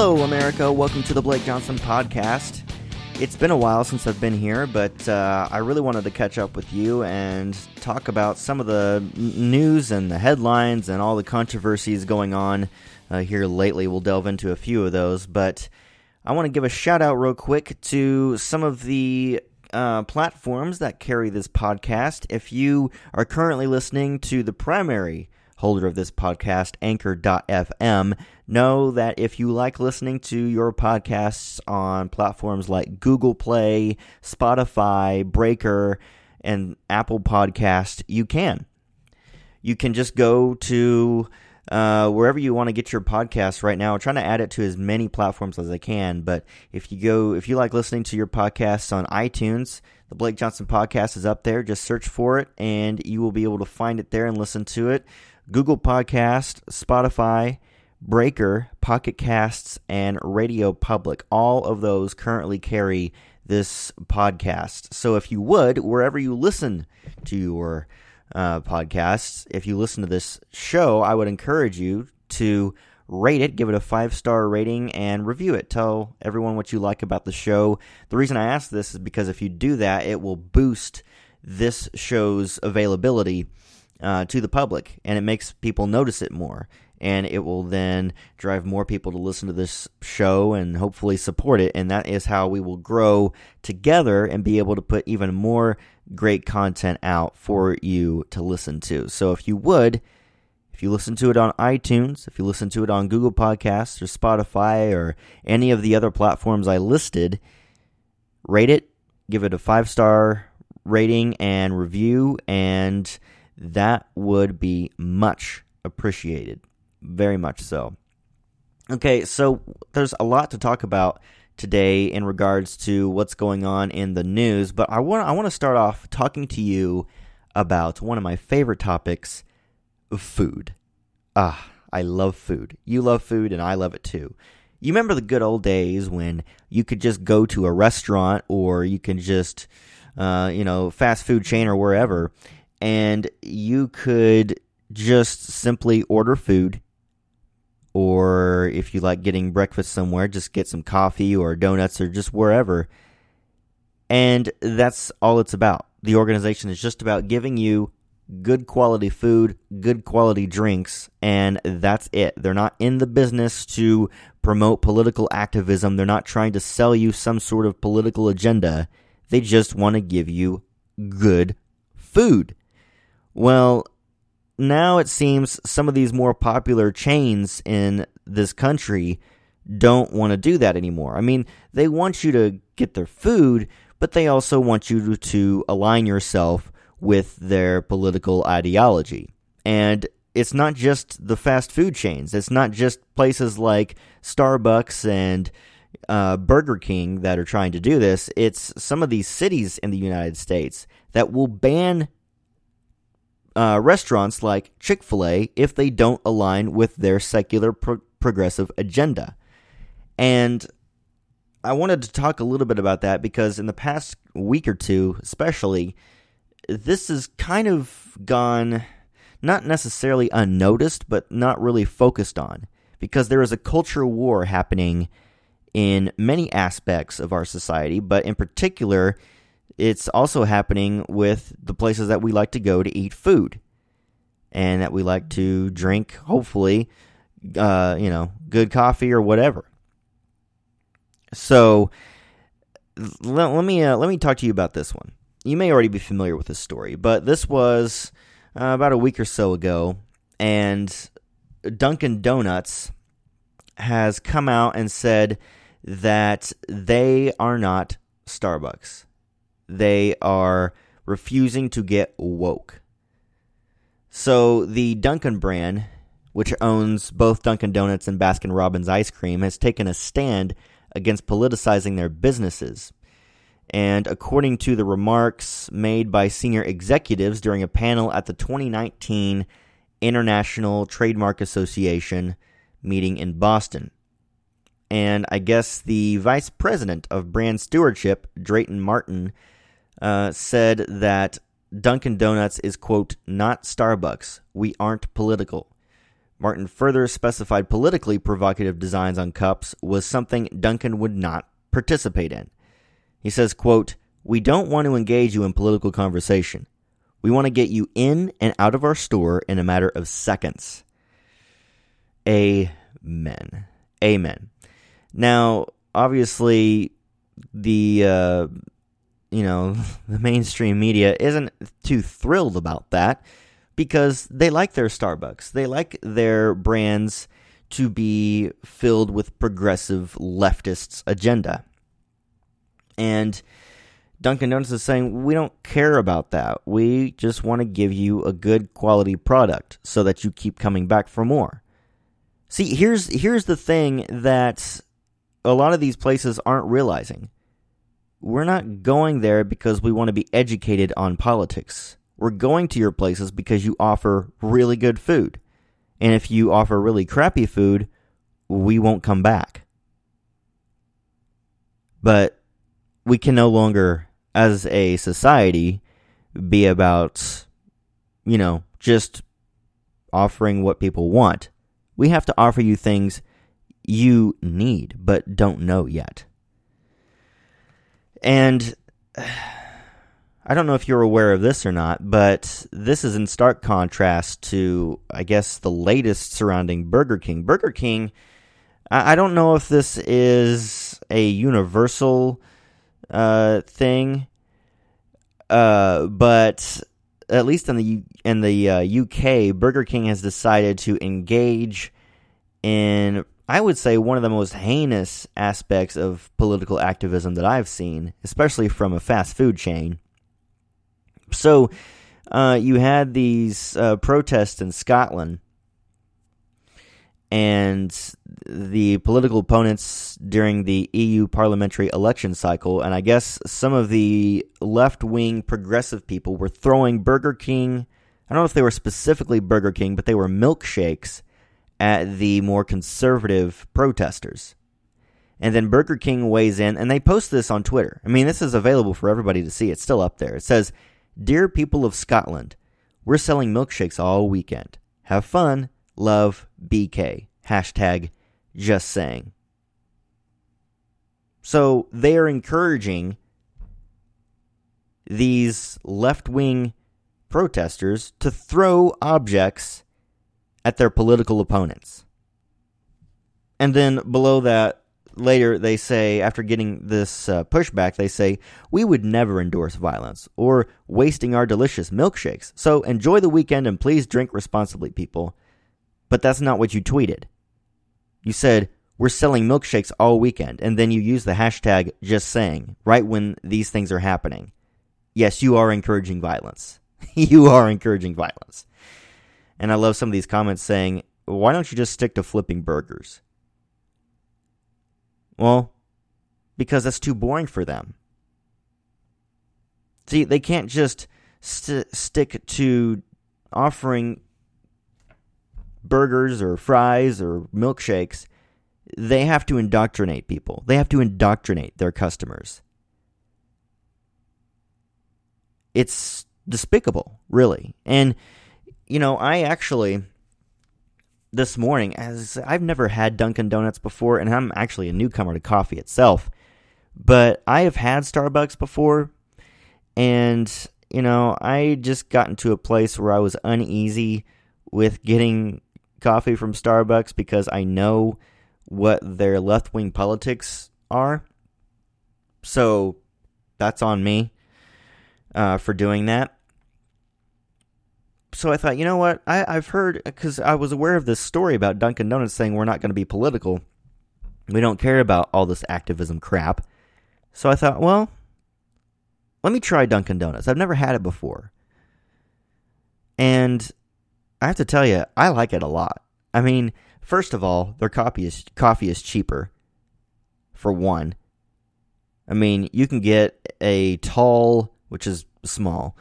Hello, America. Welcome to the Blake Johnson podcast. It's been a while since I've been here, but uh, I really wanted to catch up with you and talk about some of the news and the headlines and all the controversies going on uh, here lately. We'll delve into a few of those, but I want to give a shout out real quick to some of the uh, platforms that carry this podcast. If you are currently listening to the primary holder of this podcast, Anchor.fm, know that if you like listening to your podcasts on platforms like Google Play, Spotify, Breaker, and Apple Podcast, you can. You can just go to uh, wherever you want to get your podcast right now. I'm trying to add it to as many platforms as I can. But if you go, if you like listening to your podcasts on iTunes, the Blake Johnson podcast is up there. Just search for it and you will be able to find it there and listen to it. Google Podcast, Spotify, Breaker, Pocket Casts, and Radio Public. All of those currently carry this podcast. So if you would, wherever you listen to your uh, podcasts, if you listen to this show, I would encourage you to rate it, give it a five star rating, and review it. Tell everyone what you like about the show. The reason I ask this is because if you do that, it will boost this show's availability uh, to the public, and it makes people notice it more. And it will then drive more people to listen to this show and hopefully support it. And that is how we will grow together and be able to put even more great content out for you to listen to. So if you would, if you listen to it on iTunes, if you listen to it on Google Podcasts or Spotify or any of the other platforms I listed, rate it, give it a five star rating and review, and that would be much appreciated. Very much so. Okay, so there's a lot to talk about today in regards to what's going on in the news, but I want I want to start off talking to you about one of my favorite topics, food. Ah, I love food. You love food and I love it too. You remember the good old days when you could just go to a restaurant or you can just uh, you know, fast food chain or wherever and you could just simply order food or if you like getting breakfast somewhere just get some coffee or donuts or just wherever. And that's all it's about. The organization is just about giving you good quality food good quality drinks and that's it. They're not in the business to promote political activism. They're not trying to sell you some sort of political agenda. They just want to give you good food well, now it seems some of these more popular chains in this country don't want to do that anymore. I mean, they want you to get their food, but they also want you to, align yourself with their political ideology. And it's not just the fast food chains, it's not just places like Starbucks and uh, Burger King that are trying to do this. It's some of these cities in the United States that will ban uh, restaurants like Chick fil A if they don't align with their secular pro- progressive agenda. And I wanted to talk a little bit about that because in the past week or two, especially, this has kind of gone not necessarily unnoticed, but not really focused on because there is a culture war happening in many aspects of our society, but in particular, it's also happening with the places that we like to go to eat food and that we like to drink, hopefully, uh, you know, good coffee or whatever. So let, let me uh, let me talk to you about this one. You may already be familiar with this story, but this was uh, about a week or so ago, and Dunkin' Donuts has come out and said that they are not Starbucks they are refusing to get woke. So the Dunkin' brand, which owns both Dunkin' Donuts and Baskin Robbins ice cream, has taken a stand against politicizing their businesses. And according to the remarks made by senior executives during a panel at the 2019 International Trademark Association meeting in Boston. And I guess the vice president of brand stewardship, Drayton Martin, uh, said that Dunkin' Donuts is, quote, not Starbucks. We aren't political. Martin further specified politically provocative designs on cups was something Dunkin' would not participate in. He says, quote, We don't want to engage you in political conversation. We want to get you in and out of our store in a matter of seconds. Amen. Amen. Now, obviously, the uh, you know the mainstream media isn't too thrilled about that because they like their Starbucks. They like their brands to be filled with progressive leftists' agenda. And Dunkin' Donuts is saying, we don't care about that. We just want to give you a good quality product so that you keep coming back for more. See, here's here's the thing that a lot of these places aren't realizing. We're not going there because we want to be educated on politics. We're going to your places because you offer really good food. And if you offer really crappy food, we won't come back. But we can no longer, as a society, be about, you know, just offering what people want. We have to offer you things you need but don't know yet. And I don't know if you're aware of this or not, but this is in stark contrast to, I guess, the latest surrounding Burger King. Burger King, I don't know if this is a universal uh, thing, uh, but at least in the in the uh, UK, Burger King has decided to engage in I would say one of the most heinous aspects of political activism that I've seen, especially from a fast food chain. So, uh, you had these uh, protests in Scotland, and the political opponents during the EU parliamentary election cycle, and I guess some of the left wing progressive people were throwing Burger King. I don't know if they were specifically Burger King, but they were milkshakes at the more conservative protesters. And then Burger King weighs in, and they post this on Twitter. I mean, this is available for everybody to see. It's still up there. It says, Dear people of Scotland, we're selling milkshakes all weekend. Have fun. Love BK. Hashtag just saying. So they are encouraging these left wing protesters to throw objects at their political opponents. And then below that, later they say, after getting this uh, pushback, they say, We would never endorse violence or wasting our delicious milkshakes. So enjoy the weekend and please drink responsibly, people. But that's not what you tweeted. You said, We're selling milkshakes all weekend. And then you use the hashtag just saying, right when these things are happening. Yes, you are encouraging violence. you are encouraging violence. And I love some of these comments saying, why don't you just stick to flipping burgers? Well, because that's too boring for them. See, they can't just st- stick to offering burgers or fries or milkshakes. They have to indoctrinate people, they have to indoctrinate their customers. It's despicable, really. And you know, I actually this morning, as I've never had Dunkin' Donuts before, and I'm actually a newcomer to coffee itself, but I have had Starbucks before, and you know, I just got into a place where I was uneasy with getting coffee from Starbucks because I know what their left wing politics are. So that's on me uh, for doing that so I thought, you know what? I, I've heard because I was aware of this story about Dunkin' Donuts saying we're not going to be political. We don't care about all this activism crap. So I thought, well, let me try Dunkin' Donuts. I've never had it before. And I have to tell you, I like it a lot. I mean, first of all, their coffee is coffee is cheaper. For one, I mean, you can get a tall, which is small,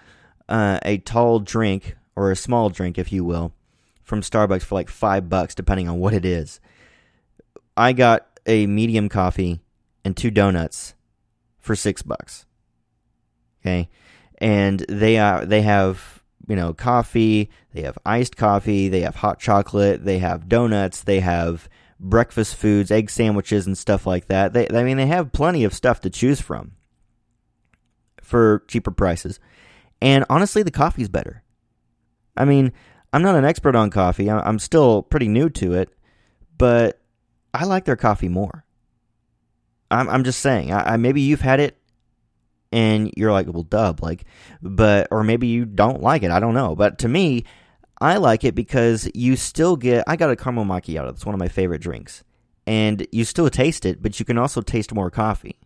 uh, a tall drink or a small drink, if you will, from Starbucks for like five bucks, depending on what it is. I got a medium coffee and two donuts for six bucks. Okay, and they are they have you know, coffee, they have iced coffee, they have hot chocolate, they have donuts, they have breakfast foods, egg sandwiches, and stuff like that. They, I mean, they have plenty of stuff to choose from for cheaper prices. And honestly, the coffee's better. I mean, I'm not an expert on coffee. I'm still pretty new to it, but I like their coffee more. I'm, I'm just saying. I, I maybe you've had it and you're like, well, dub, like, but or maybe you don't like it. I don't know. But to me, I like it because you still get. I got a caramel macchiato. That's one of my favorite drinks, and you still taste it, but you can also taste more coffee.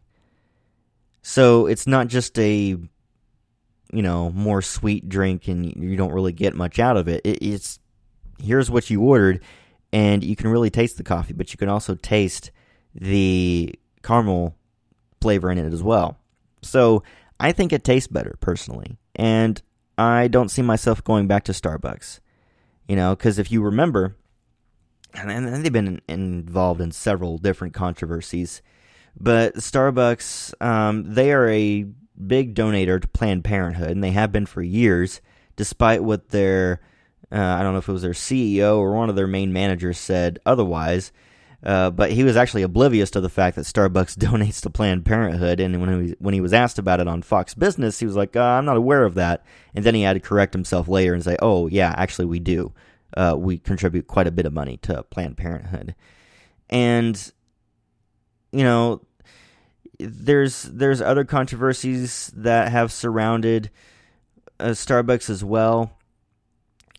So it's not just a, you know, more sweet drink, and you don't really get much out of it. it it's here's what you ordered, and you can really taste the coffee, but you can also taste the caramel flavor in it as well. So I think it tastes better personally, and I don't see myself going back to Starbucks. You know, because if you remember, and they've been involved in several different controversies, but Starbucks, um, they are a big donator to Planned Parenthood, and they have been for years, despite what their, uh, I don't know if it was their CEO or one of their main managers said otherwise. Uh, but he was actually oblivious to the fact that Starbucks donates to Planned Parenthood. And when he, when he was asked about it on Fox Business, he was like, uh, I'm not aware of that. And then he had to correct himself later and say, oh, yeah, actually, we do. Uh, we contribute quite a bit of money to Planned Parenthood. And, you know, there's there's other controversies that have surrounded uh, Starbucks as well.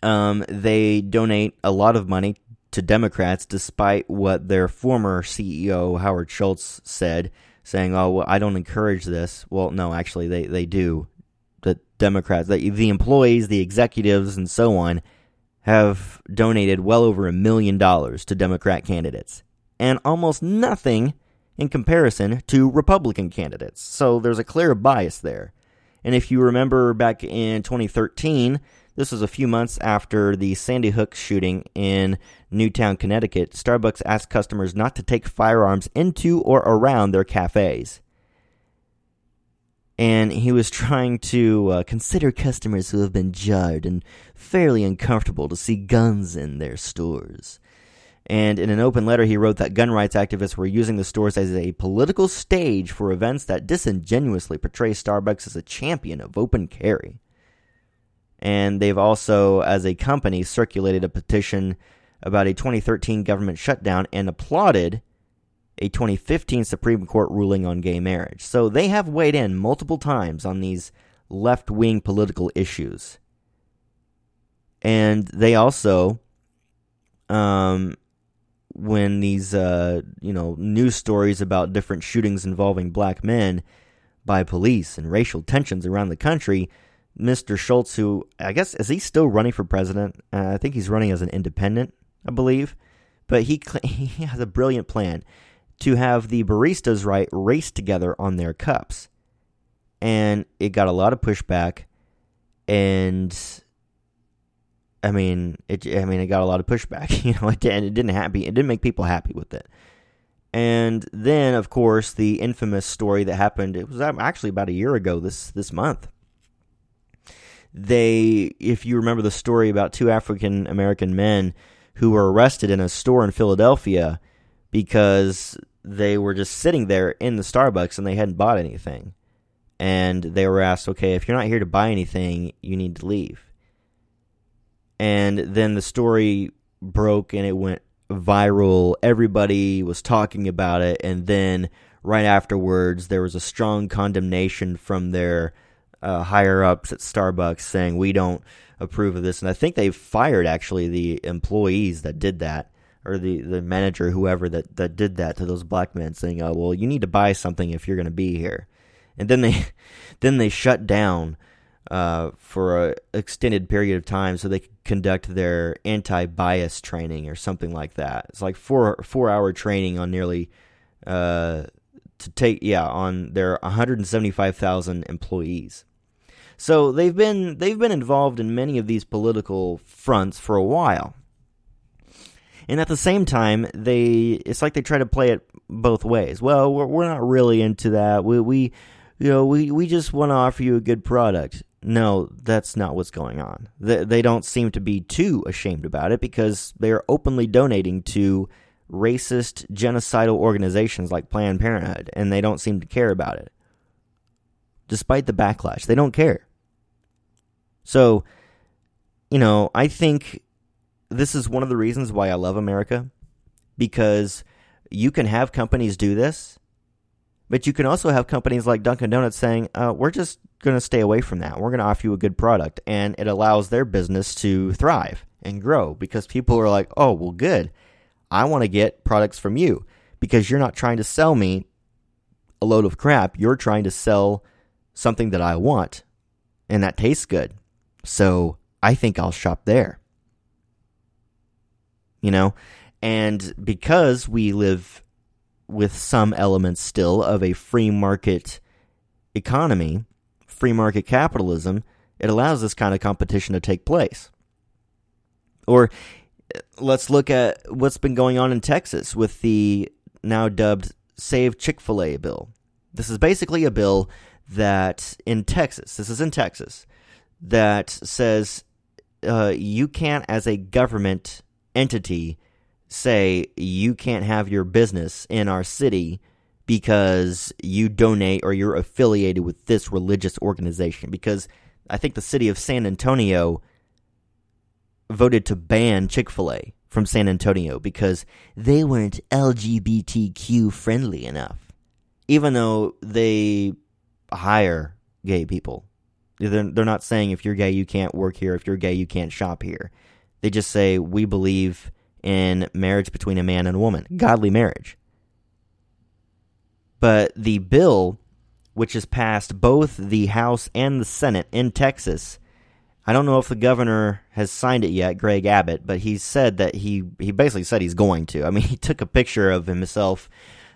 Um, they donate a lot of money to Democrats, despite what their former CEO, Howard Schultz, said, saying, Oh, well, I don't encourage this. Well, no, actually, they, they do. The Democrats, the, the employees, the executives, and so on have donated well over a million dollars to Democrat candidates, and almost nothing in comparison to Republican candidates. So there's a clear bias there. And if you remember back in 2013, this was a few months after the Sandy Hook shooting in Newtown, Connecticut. Starbucks asked customers not to take firearms into or around their cafes. And he was trying to uh, consider customers who have been jarred and fairly uncomfortable to see guns in their stores. And in an open letter, he wrote that gun rights activists were using the stores as a political stage for events that disingenuously portray Starbucks as a champion of open carry. And they've also, as a company, circulated a petition about a 2013 government shutdown and applauded a 2015 Supreme Court ruling on gay marriage. So they have weighed in multiple times on these left wing political issues. And they also, um, when these, uh, you know, news stories about different shootings involving black men by police and racial tensions around the country, Mr. Schultz, who I guess is he still running for president? Uh, I think he's running as an independent, I believe. But he he has a brilliant plan to have the baristas right race together on their cups, and it got a lot of pushback. And I mean, it. I mean, it got a lot of pushback. You know, it, and it didn't happy. It didn't make people happy with it. And then, of course, the infamous story that happened. It was actually about a year ago. This this month they, if you remember the story about two African American men who were arrested in a store in Philadelphia because they were just sitting there in the Starbucks and they hadn't bought anything. And they were asked, okay, if you're not here to buy anything, you need to leave. And then the story broke and it went viral. Everybody was talking about it. And then right afterwards, there was a strong condemnation from their uh, higher ups at Starbucks saying we don't approve of this, and I think they fired actually the employees that did that, or the the manager, whoever that that did that to those black men, saying, "Oh, well, you need to buy something if you're going to be here," and then they then they shut down uh, for a extended period of time so they could conduct their anti-bias training or something like that. It's like four four hour training on nearly. Uh, to take yeah on their 175,000 employees. So they've been they've been involved in many of these political fronts for a while. And at the same time, they it's like they try to play it both ways. Well, we're, we're not really into that. We we you know, we we just want to offer you a good product. No, that's not what's going on. They, they don't seem to be too ashamed about it because they are openly donating to racist, genocidal organizations like Planned Parenthood, and they don't seem to care about it. Despite the backlash, they don't care. So, you know, I think this is one of the reasons why I love America because you can have companies do this, but you can also have companies like Dunkin' Donuts saying, uh, we're just going to stay away from that. We're going to offer you a good product. And it allows their business to thrive and grow because people are like, oh, well, good. I want to get products from you because you're not trying to sell me a load of crap. You're trying to sell something that I want and that tastes good. So I think I'll shop there. You know, and because we live with some elements still of a free market economy, free market capitalism, it allows this kind of competition to take place. Or let's look at what's been going on in Texas with the now dubbed Save Chick fil A bill. This is basically a bill that in Texas, this is in Texas, that says uh, you can't, as a government entity, say you can't have your business in our city because you donate or you're affiliated with this religious organization. Because I think the city of San Antonio voted to ban Chick fil A from San Antonio because they weren't LGBTQ friendly enough. Even though they hire gay people. They're, not saying if you're gay, you can't work here. If you're gay, you can't shop here. They just say, we believe in marriage between a man and a woman, godly marriage. But the bill, which has passed both the House and the Senate in Texas, I don't know if the governor has signed it yet, Greg Abbott, but he said that he he basically said he's going to. I mean, he took a picture of himself,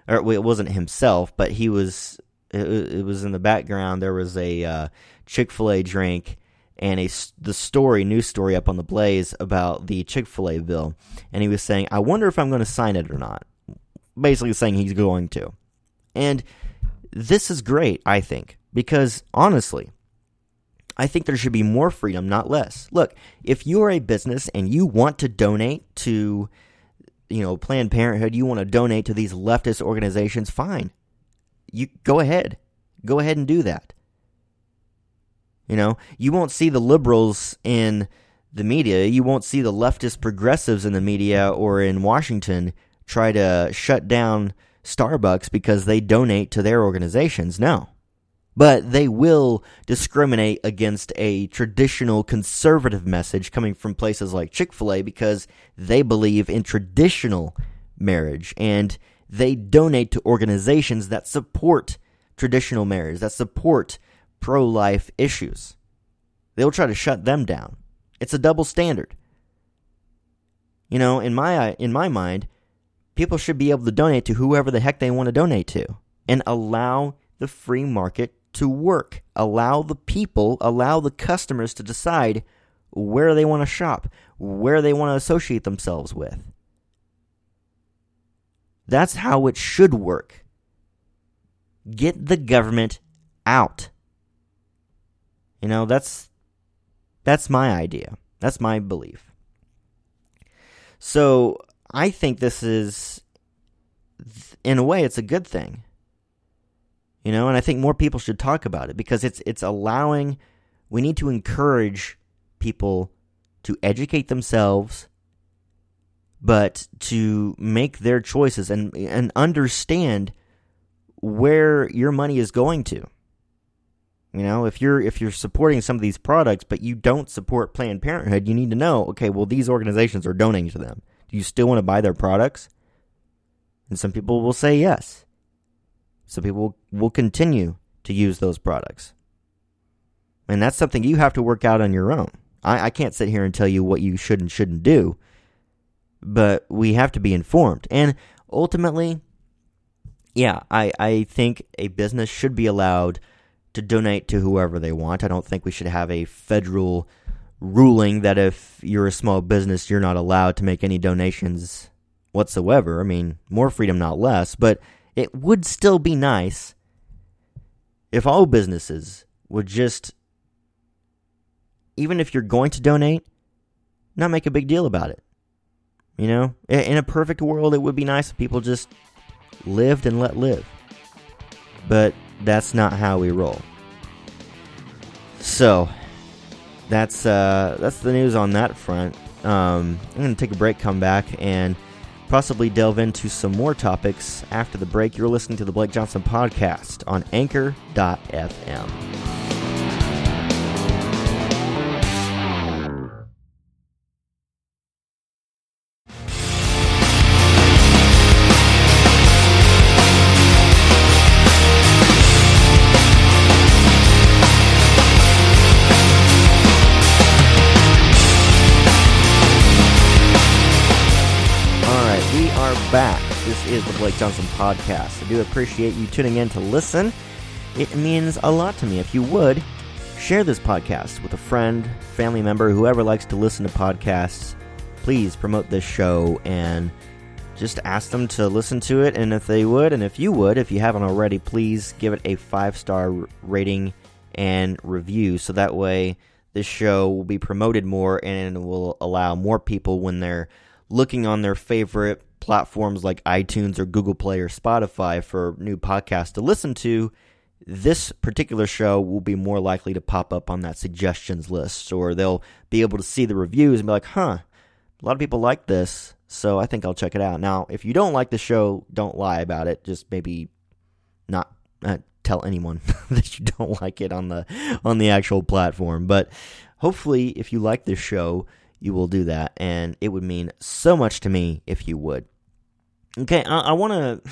or it wasn't himself, but he was. It, was in the background. There was a uh, Chick Fil A drink and a the story, news story up on the Blaze about the Chick Fil A bill, and he was saying, "I wonder if I'm going to sign it or not." Basically, saying he's going to. And this is great, I think, because honestly, I think there should be more freedom, not less. Look, if you're a business and you want to donate to, you know, Planned Parenthood, you want to donate to these leftist organizations, fine. You go ahead. Go ahead and do that. You know, you won't see the liberals in the media, you won't see the leftist progressives in the media or in Washington try to shut down Starbucks because they donate to their organizations. No. But they will discriminate against a traditional conservative message coming from places like Chick fil A because they believe in traditional marriage and they donate to organizations that support traditional marriage, that support pro life issues. They'll try to shut them down. It's a double standard. You know, in my in my mind, people should be able to donate to whoever the heck they want to donate to and allow the free market to work. Allow the people, allow the customers to decide where they want to shop, where they want to associate themselves with. That's how it should work. Get the government out. You know, that's that's my idea. That's my belief. So, I think this is, in a way, it's a good thing. You know, and I think more people should talk about it because it's it's allowing. We need to encourage people to educate themselves, but to make their choices and and understand where your money is going to. You know, if you're if you're supporting some of these products but you don't support Planned Parenthood, you need to know, okay, well these organizations are donating to them. Do you still want to buy their products? And some people will say yes. Some people will continue to use those products. And that's something you have to work out on your own. I, I can't sit here and tell you what you should and shouldn't do, but we have to be informed. And ultimately, yeah, I, I think a business should be allowed to donate to whoever they want. I don't think we should have a federal ruling that if you're a small business, you're not allowed to make any donations whatsoever. I mean, more freedom, not less. But it would still be nice if all businesses would just even if you're going to donate, not make a big deal about it. You know, in a perfect world, it would be nice if people just lived and let live. But that's not how we roll. So, that's uh, that's the news on that front. Um, I'm going to take a break, come back, and possibly delve into some more topics after the break. You're listening to the Blake Johnson podcast on Anchor.fm. back. This is the Blake Johnson Podcast. I do appreciate you tuning in to listen. It means a lot to me. If you would, share this podcast with a friend, family member, whoever likes to listen to podcasts. Please promote this show and just ask them to listen to it. And if they would, and if you would, if you haven't already, please give it a five star rating and review so that way this show will be promoted more and will allow more people when they're looking on their favorite platforms like iTunes or Google Play or Spotify for new podcasts to listen to, this particular show will be more likely to pop up on that suggestions list, or they'll be able to see the reviews and be like, huh, a lot of people like this, so I think I'll check it out. Now, if you don't like the show, don't lie about it. Just maybe not uh, tell anyone that you don't like it on the on the actual platform. But hopefully, if you like this show, you will do that, and it would mean so much to me if you would. Okay, I, I want to.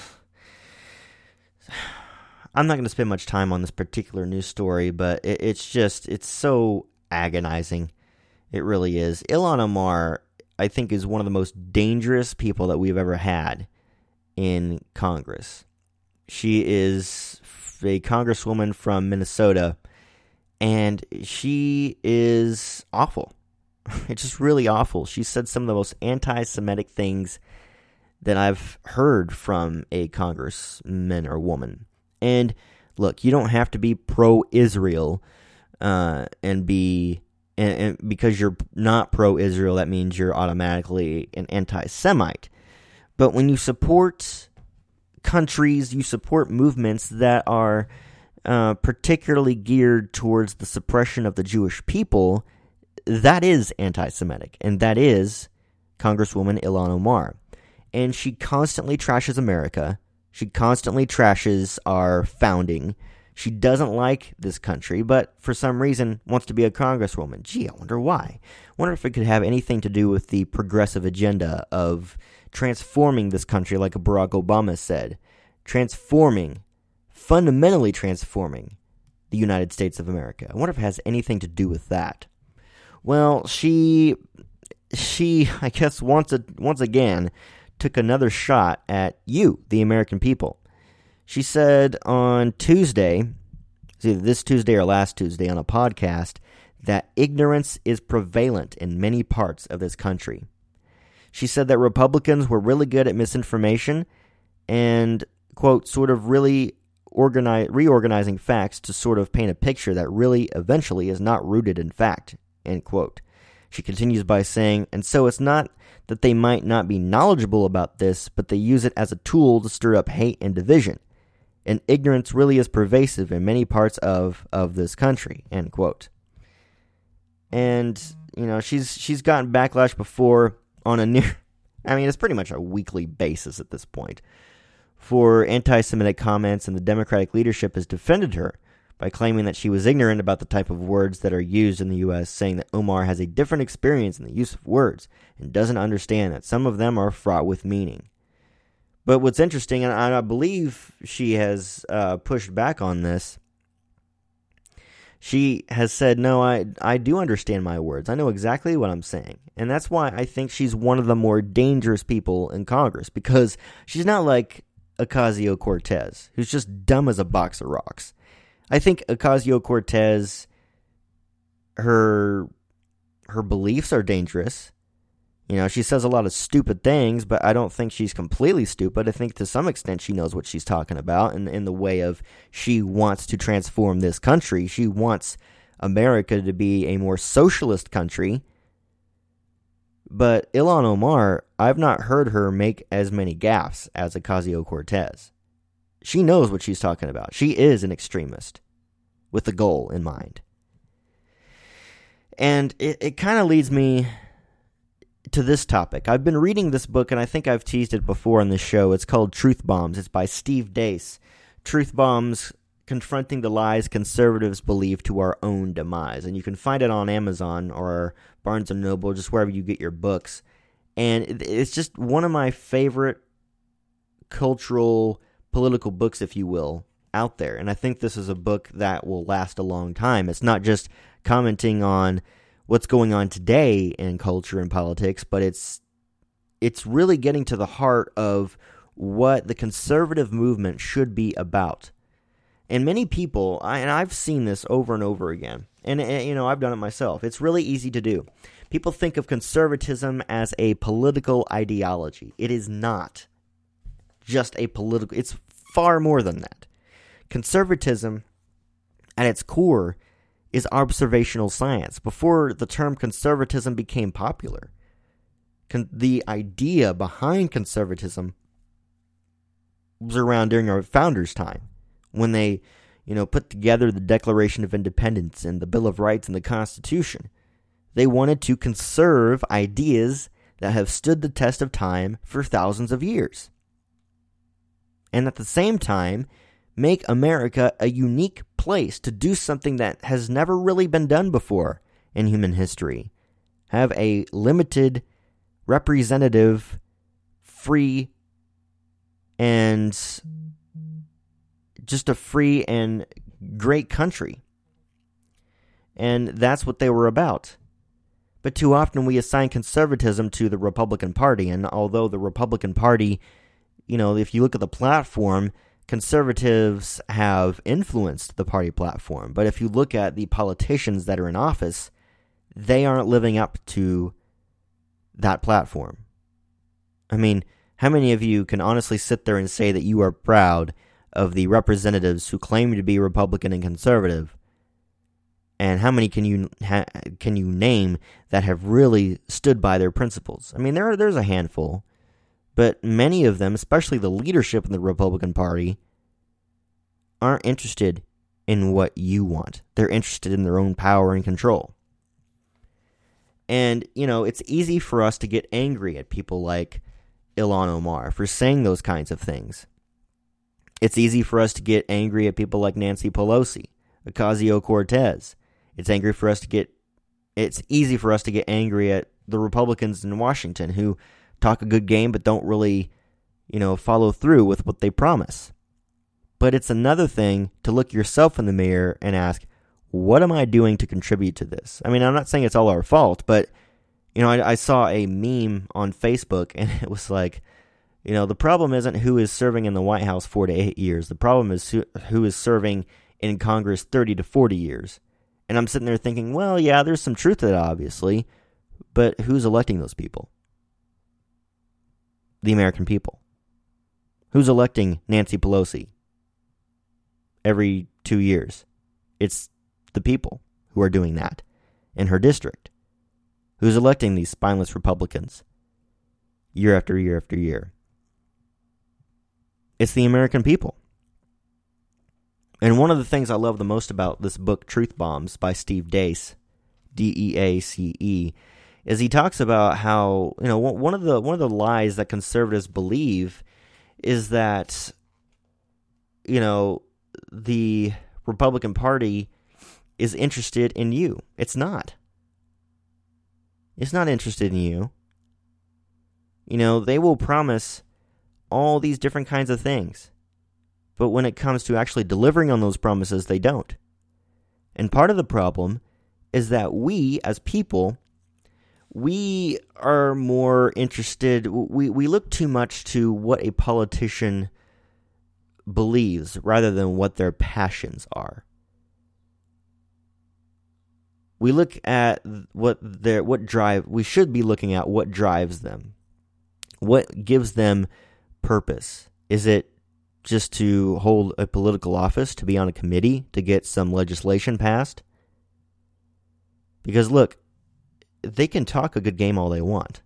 I'm not going to spend much time on this particular news story, but it, it's just it's so agonizing. It really is. Ilhan Omar, I think, is one of the most dangerous people that we've ever had in Congress. She is a congresswoman from Minnesota, and she is awful. It's just really awful. She said some of the most anti Semitic things that I've heard from a congressman or woman. And look, you don't have to be pro Israel uh, and be. And, and because you're not pro Israel, that means you're automatically an anti Semite. But when you support countries, you support movements that are uh, particularly geared towards the suppression of the Jewish people, that is anti Semitic. And that is Congresswoman Ilhan Omar and she constantly trashes America. She constantly trashes our founding. She doesn't like this country, but for some reason wants to be a congresswoman. Gee, I wonder why. Wonder if it could have anything to do with the progressive agenda of transforming this country, like Barack Obama said. Transforming, fundamentally transforming the United States of America. I wonder if it has anything to do with that. Well, she, she, I guess once, a, once again, took another shot at you, the American people. She said on Tuesday, either this Tuesday or last Tuesday on a podcast, that ignorance is prevalent in many parts of this country. She said that Republicans were really good at misinformation and, quote, sort of really organize, reorganizing facts to sort of paint a picture that really eventually is not rooted in fact, end quote. She continues by saying, and so it's not that they might not be knowledgeable about this, but they use it as a tool to stir up hate and division. And ignorance really is pervasive in many parts of, of this country. End quote. And, you know, she's she's gotten backlash before on a near I mean, it's pretty much a weekly basis at this point for anti Semitic comments, and the Democratic leadership has defended her by claiming that she was ignorant about the type of words that are used in the U.S., saying that Omar has a different experience in the use of words and doesn't understand that some of them are fraught with meaning. But what's interesting, and I believe she has uh, pushed back on this, she has said, No, I, I do understand my words. I know exactly what I'm saying. And that's why I think she's one of the more dangerous people in Congress because she's not like Ocasio Cortez, who's just dumb as a box of rocks. I think Ocasio Cortez, her her beliefs are dangerous. You know, she says a lot of stupid things, but I don't think she's completely stupid. I think to some extent she knows what she's talking about in, in the way of she wants to transform this country. She wants America to be a more socialist country. But Ilhan Omar, I've not heard her make as many gaffes as Ocasio Cortez. She knows what she's talking about. She is an extremist with a goal in mind. And it, it kind of leads me to this topic. I've been reading this book, and I think I've teased it before on this show. It's called Truth Bombs. It's by Steve Deace. Truth Bombs confronting the lies conservatives believe to our own demise. And you can find it on Amazon or Barnes and Noble, just wherever you get your books. And it's just one of my favorite cultural, political books, if you will, out there. And I think this is a book that will last a long time. It's not just commenting on what's going on today in culture and politics, but it's it's really getting to the heart of what the conservative movement should be about. And many people, and I've seen this over and over again, and, and you know, I've done it myself. It's really easy to do. People think of conservatism as a political ideology. It is not just a political, it's far more than that. Conservatism, at its core, is observational science. Before the term conservatism became popular, con- the idea behind conservatism was around during our founders' time when they, you know, put together the Declaration of Independence and the Bill of Rights and the Constitution. They wanted to conserve ideas that have stood the test of time for thousands of years. And at the same time, make America a unique place to do something that has never really been done before in human history. Have a limited, representative, free, and just a free and great country. And that's what they were about. But too often we assign conservatism to the Republican Party. And although the Republican Party, you know, if you look at the platform, conservatives have influenced the party platform, but if you look at the politicians that are in office, they aren't living up to that platform. I mean, how many of you can honestly sit there and say that you are proud of the representatives who claim to be Republican and conservative? And how many can you ha- can you name that have really stood by their principles? I mean, there are, there's a handful. But many of them, especially the leadership in the Republican Party, aren't interested in what you want. They're interested in their own power and control. And, you know, it's easy for us to get angry at people like Ilhan Omar for saying those kinds of things. It's easy for us to get angry at people like Nancy Pelosi, Ocasio Cortez. It's angry for us to get it's easy for us to get angry at the Republicans in Washington who talk a good game but don't really, you know, follow through with what they promise. But it's another thing to look yourself in the mirror and ask, what am I doing to contribute to this? I mean, I'm not saying it's all our fault, but you know, I, I saw a meme on Facebook and it was like, you know, the problem isn't who is serving in the White House four to eight years. The problem is who, who is serving in Congress 30 to 40 years. And I'm sitting there thinking, well, yeah, there's some truth to that, obviously, but who's electing those people? The American people. Who's electing Nancy Pelosi every two years? It's the people who are doing that in her district. Who's electing these spineless Republicans year after year after year? It's the American people. And one of the things I love the most about this book, Truth Bombs, by Steve Deace, D E A C E, is he talks about how you know one of the one of the lies that conservatives believe is that you know the Republican Party is interested in you. It's not. It's not interested in you. You know, they will promise all these different kinds of things. But when it comes to actually delivering on those promises, they don't. And part of the problem is that we, as people, we are more interested we, we look too much to what a politician believes rather than what their passions are. We look at what their what drive we should be looking at what drives them. What gives them purpose? Is it just to hold a political office to be on a committee to get some legislation passed? Because look, they can talk a good game all they want.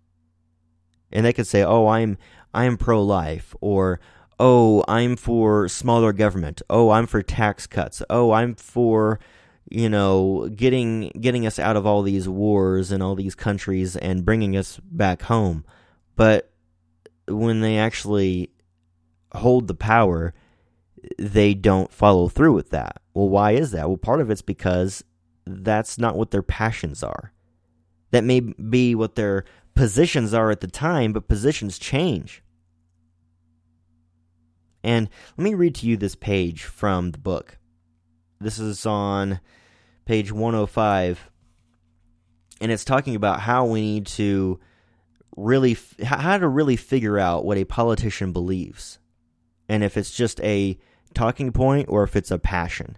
And they can say, "Oh, I'm I'm pro-life," or "Oh, I'm for smaller government." "Oh, I'm for tax cuts." "Oh, I'm for you know, getting getting us out of all these wars and all these countries and bringing us back home. But when they actually hold the power, they don't follow through with that. Well, why is that? Well, part of it's because that's not what their passions are. That may be what their positions are at the time, but positions change. And let me read to you this page from the book. This is on page 105. And it's talking about how we need to really, how to really figure out what a politician believes. And if it's just a talking point or if it's a passion.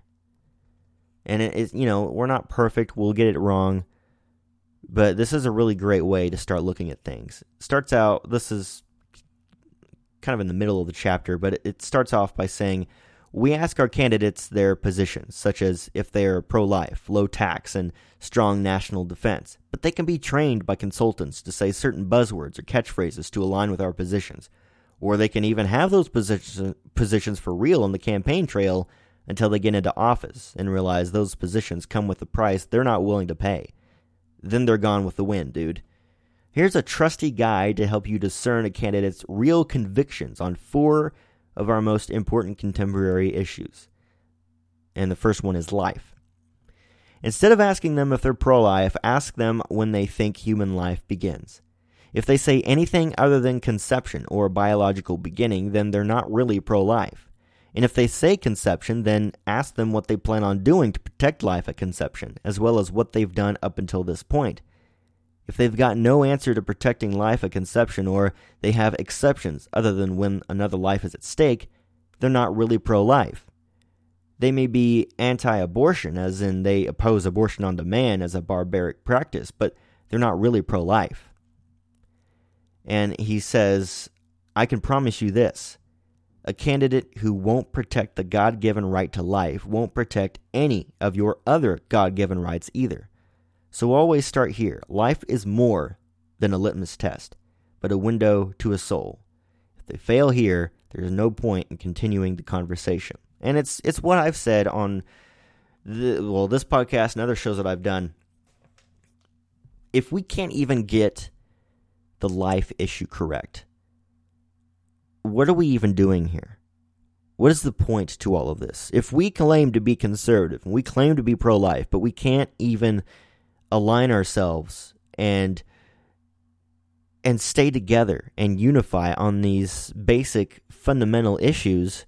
And it is, you know, we're not perfect. We'll get it wrong. But this is a really great way to start looking at things. Starts out, this is kind of in the middle of the chapter, but it starts off by saying, we ask our candidates their positions, such as if they are pro life, low tax, and strong national defense, but they can be trained by consultants to say certain buzzwords or catchphrases to align with our positions. Or they can even have those positions, positions for real on the campaign trail until they get into office and realize those positions come with a price they're not willing to pay. Then they're gone with the wind, dude. Here's a trusty guide to help you discern a candidate's real convictions on four of our most important contemporary issues. And the first one is life. Instead of asking them if they're pro life, ask them when they think human life begins. If they say anything other than conception or biological beginning, then they're not really pro life. And if they say conception, then ask them what they plan on doing to protect life at conception, as well as what they've done up until this point. If they've got no answer to protecting life at conception, or they have exceptions other than when another life is at stake, they're not really pro life. They may be anti abortion, as in they oppose abortion on demand as a barbaric practice, but they're not really pro life. And he says, I can promise you this a candidate who won't protect the God given right to life won't protect any of your other God given rights either. So always start here. Life is more than a litmus test, but a window to a soul. If they fail here, there's no point in continuing the conversation. And it's it's what I've said on the, well this podcast and other shows that I've done. If we can't even get the life issue correct, what are we even doing here? What is the point to all of this? If we claim to be conservative and we claim to be pro life, but we can't even align ourselves and and stay together and unify on these basic fundamental issues,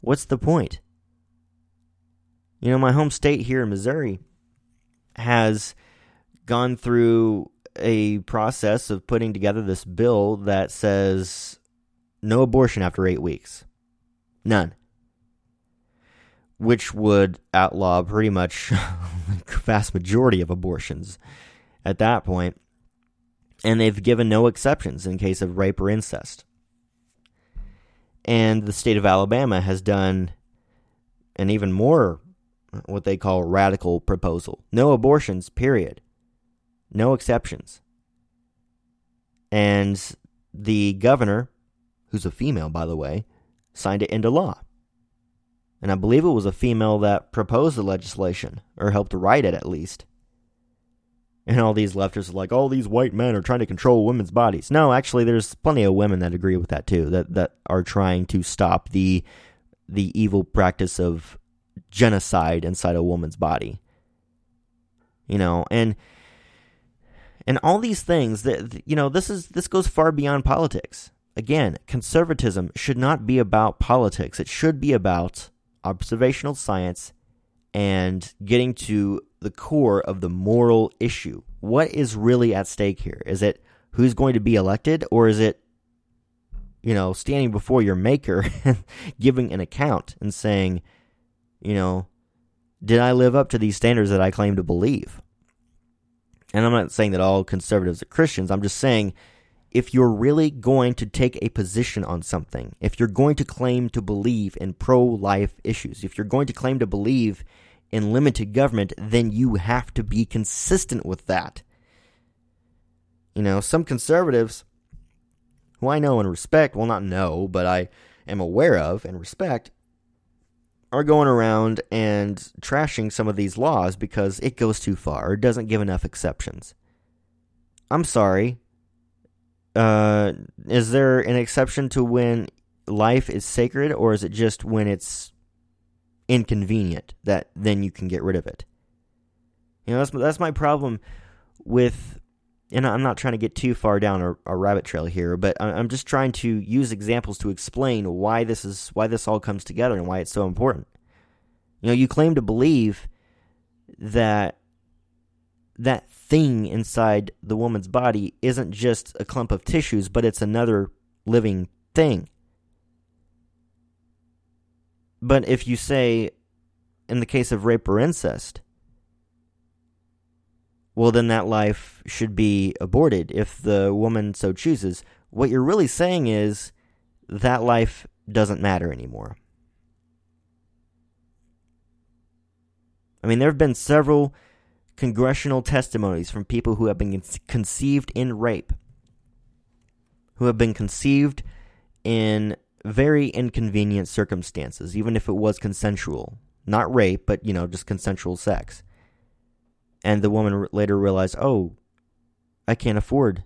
what's the point? You know, my home state here in Missouri has gone through a process of putting together this bill that says no abortion after eight weeks. None which would outlaw pretty much the vast majority of abortions at that point. And they've given no exceptions in case of rape or incest. And the state of Alabama has done an even more what they call radical proposal no abortions, period. No exceptions. And the governor, who's a female, by the way, signed it into law and I believe it was a female that proposed the legislation, or helped write it at least. And all these leftists are like, all these white men are trying to control women's bodies. No, actually, there's plenty of women that agree with that too, that, that are trying to stop the the evil practice of genocide inside a woman's body. You know, and and all these things that you know, this is this goes far beyond politics. Again, conservatism should not be about politics. It should be about observational science and getting to the core of the moral issue. What is really at stake here? Is it who's going to be elected, or is it, you know, standing before your maker and giving an account and saying, you know, did I live up to these standards that I claim to believe? And I'm not saying that all conservatives are Christians. I'm just saying if you're really going to take a position on something, if you're going to claim to believe in pro life issues, if you're going to claim to believe in limited government, then you have to be consistent with that. You know, some conservatives who I know and respect, well, not know, but I am aware of and respect, are going around and trashing some of these laws because it goes too far or doesn't give enough exceptions. I'm sorry. Uh, is there an exception to when life is sacred, or is it just when it's inconvenient that then you can get rid of it? You know, that's that's my problem with and I'm not trying to get too far down a, a rabbit trail here, but I'm just trying to use examples to explain why this is why this all comes together and why it's so important. You know, you claim to believe that that thing inside the woman's body isn't just a clump of tissues, but it's another living thing. But if you say, in the case of rape or incest, well, then that life should be aborted if the woman so chooses. What you're really saying is that life doesn't matter anymore. I mean, there have been several congressional testimonies from people who have been conceived in rape, who have been conceived in very inconvenient circumstances, even if it was consensual. Not rape, but, you know, just consensual sex and the woman later realized, "Oh, I can't afford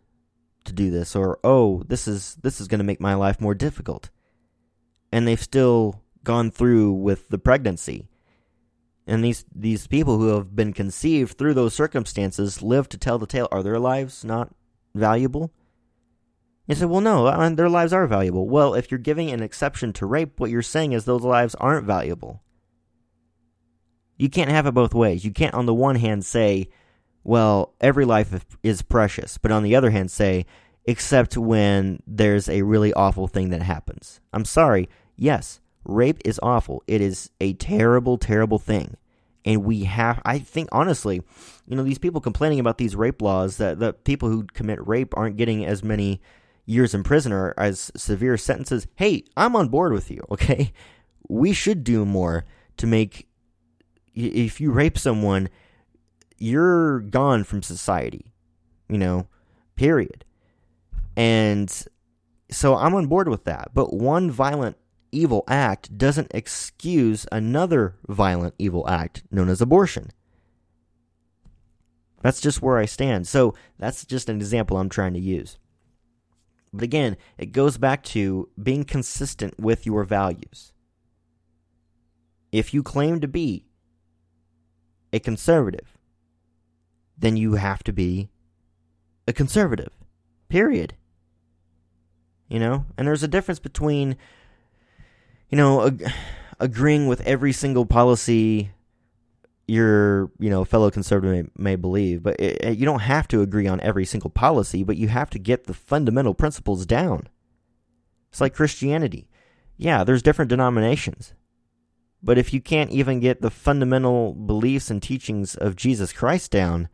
to do this," or "Oh, this is this is going to make my life more difficult," and they've still gone through with the pregnancy. And these these people who have been conceived through those circumstances live to tell the tale. Are their lives not valuable? You said, well, no, their lives are valuable. Well, if you're giving an exception to rape, what you're saying is those lives aren't valuable. You can't have it both ways. You can't, on the one hand, say, well, every life is precious, but on the other hand, say, except when there's a really awful thing that happens. I'm sorry. Yes, rape is awful. It is a terrible, terrible thing. And we have, I think, honestly, you know, these people complaining about these rape laws that the people who commit rape aren't getting as many years in prison or as severe sentences. Hey, I'm on board with you, okay? We should do more to make if you rape someone, you're gone from society, you know, period. And so I'm on board with that. But one violent evil act doesn't excuse another violent evil act known as abortion. That's just where I stand. So that's just an example I'm trying to use. But again, it goes back to being consistent with your values. If you claim to be a conservative, then you have to be a conservative. Period. You know? And there's a difference between, you know, ag- agreeing with every single policy your, you know, fellow conservative may, may believe, but it, it, you don't have to agree on every single policy, but you have to get the fundamental principles down. It's like Christianity. Yeah, there's different denominations. But if you can't even get the fundamental beliefs and teachings of Jesus Christ down,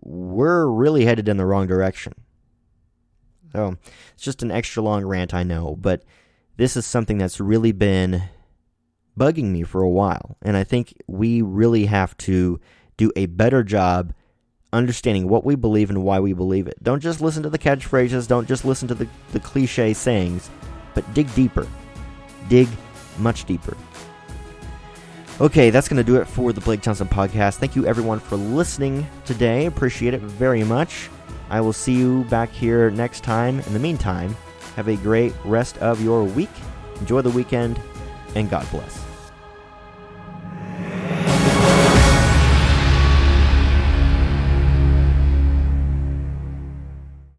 we're really headed in the wrong direction. So it's just an extra long rant, I know, but this is something that's really been bugging me for a while. And I think we really have to do a better job understanding what we believe and why we believe it. Don't just listen to the catchphrases, don't just listen to the, the cliche sayings, but dig deeper. Dig much deeper. Okay, that's going to do it for the Blake Johnson podcast. Thank you, everyone, for listening today. Appreciate it very much. I will see you back here next time. In the meantime, have a great rest of your week. Enjoy the weekend, and God bless.